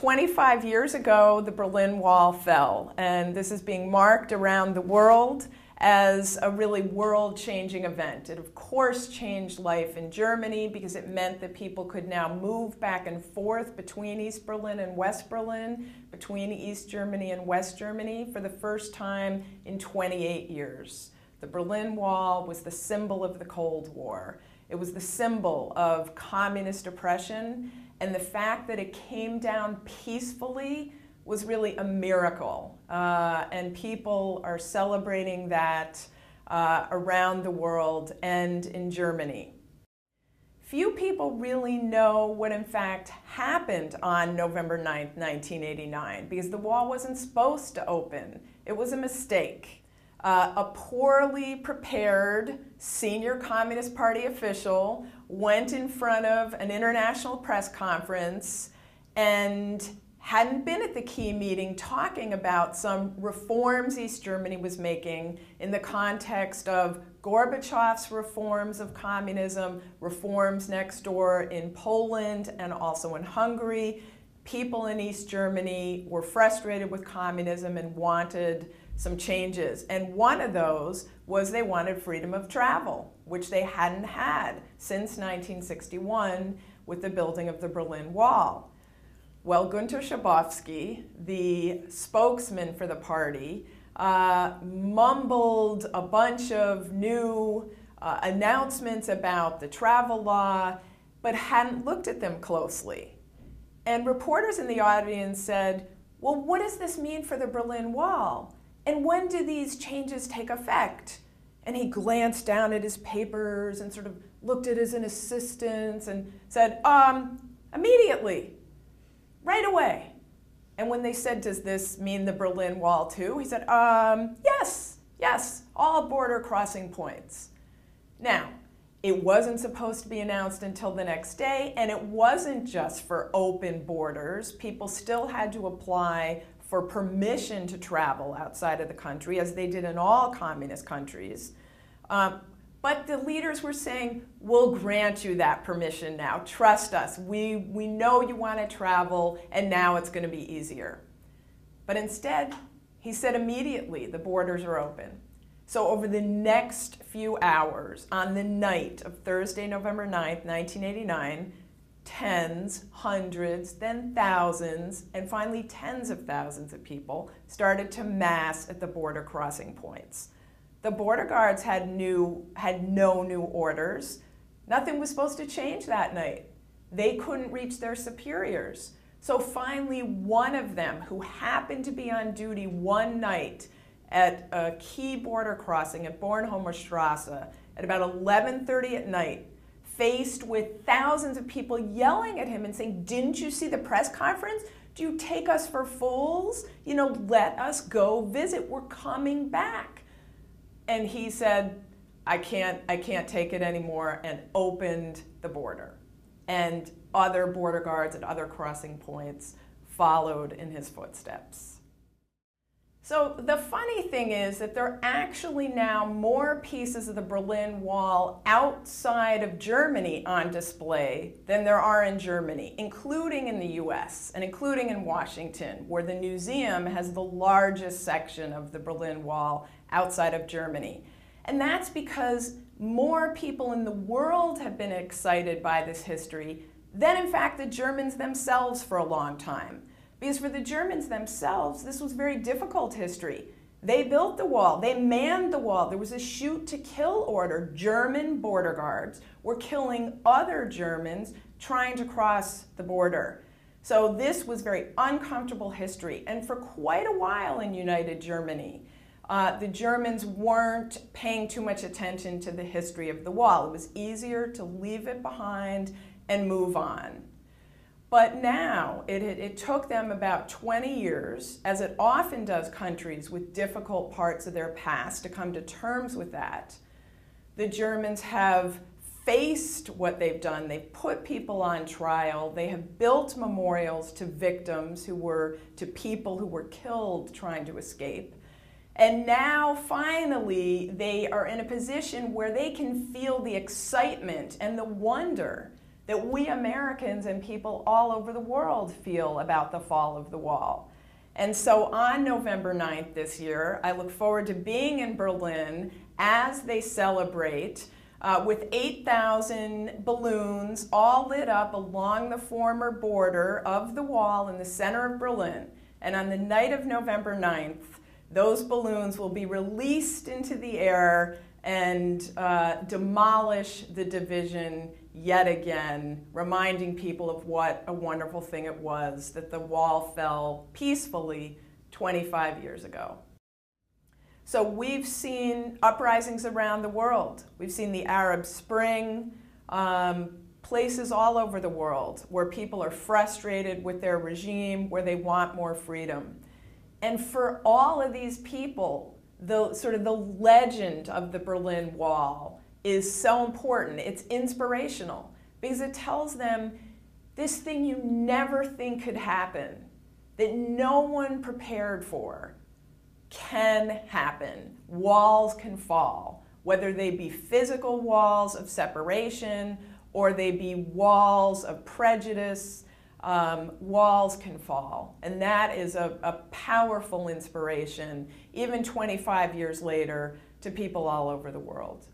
25 years ago, the Berlin Wall fell, and this is being marked around the world as a really world changing event. It, of course, changed life in Germany because it meant that people could now move back and forth between East Berlin and West Berlin, between East Germany and West Germany for the first time in 28 years. The Berlin Wall was the symbol of the Cold War. It was the symbol of communist oppression, and the fact that it came down peacefully was really a miracle. Uh, and people are celebrating that uh, around the world and in Germany. Few people really know what in fact happened on November 9th, 1989, because the wall wasn't supposed to open. It was a mistake. Uh, a poorly prepared senior Communist Party official went in front of an international press conference and hadn't been at the key meeting talking about some reforms East Germany was making in the context of Gorbachev's reforms of communism, reforms next door in Poland and also in Hungary. People in East Germany were frustrated with communism and wanted some changes. And one of those was they wanted freedom of travel, which they hadn't had since 1961 with the building of the Berlin Wall. Well, Gunter Schabowski, the spokesman for the party, uh, mumbled a bunch of new uh, announcements about the travel law, but hadn't looked at them closely. And reporters in the audience said, Well, what does this mean for the Berlin Wall? And when do these changes take effect? And he glanced down at his papers and sort of looked at his assistants and said, um, immediately right away. And when they said, Does this mean the Berlin Wall too? He said, um, Yes, yes, all border crossing points. Now, it wasn't supposed to be announced until the next day, and it wasn't just for open borders. People still had to apply for permission to travel outside of the country, as they did in all communist countries. Um, but the leaders were saying, we'll grant you that permission now. Trust us. We, we know you want to travel, and now it's going to be easier. But instead, he said immediately the borders are open. So, over the next few hours, on the night of Thursday, November 9th, 1989, tens, hundreds, then thousands, and finally tens of thousands of people started to mass at the border crossing points. The border guards had new had no new orders. Nothing was supposed to change that night. They couldn't reach their superiors. So finally one of them who happened to be on duty one night at a key border crossing at Bornholmer Strasse at about 11:30 at night faced with thousands of people yelling at him and saying, "Didn't you see the press conference? Do you take us for fools? You know, let us go visit. We're coming back." and he said, I can't, I can't take it anymore, and opened the border. And other border guards at other crossing points followed in his footsteps. So the funny thing is that there are actually now more pieces of the Berlin Wall outside of Germany on display than there are in Germany, including in the US and including in Washington, where the museum has the largest section of the Berlin Wall outside of Germany. And that's because more people in the world have been excited by this history than, in fact, the Germans themselves for a long time. Because for the Germans themselves, this was very difficult history. They built the wall, they manned the wall. There was a shoot to kill order. German border guards were killing other Germans trying to cross the border. So this was very uncomfortable history. And for quite a while in United Germany, uh, the Germans weren't paying too much attention to the history of the wall. It was easier to leave it behind and move on. But now it, it, took them about 20 years, as it often does countries with difficult parts of their past, to come to terms with that. The Germans have faced what they've done. They've put people on trial. They have built memorials to victims who were, to people who were killed trying to escape. And now, finally, they are in a position where they can feel the excitement and the wonder that we Americans and people all over the world feel about the fall of the wall. And so on November 9th this year, I look forward to being in Berlin as they celebrate uh, with 8,000 balloons all lit up along the former border of the wall in the center of Berlin. And on the night of November 9th, those balloons will be released into the air and uh, demolish the division yet again, reminding people of what a wonderful thing it was that the wall fell peacefully 25 years ago. So we've seen uprisings around the world. We've seen the Arab Spring, um, places all over the world where people are frustrated with their regime, where they want more freedom. And for all of these people, the sort of the legend of the Berlin Wall is so important. It's inspirational because it tells them this thing you never think could happen, that no one prepared for, can happen. Walls can fall, whether they be physical walls of separation or they be walls of prejudice. Um, walls can fall. And that is a, a powerful inspiration, even 25 years later, to people all over the world.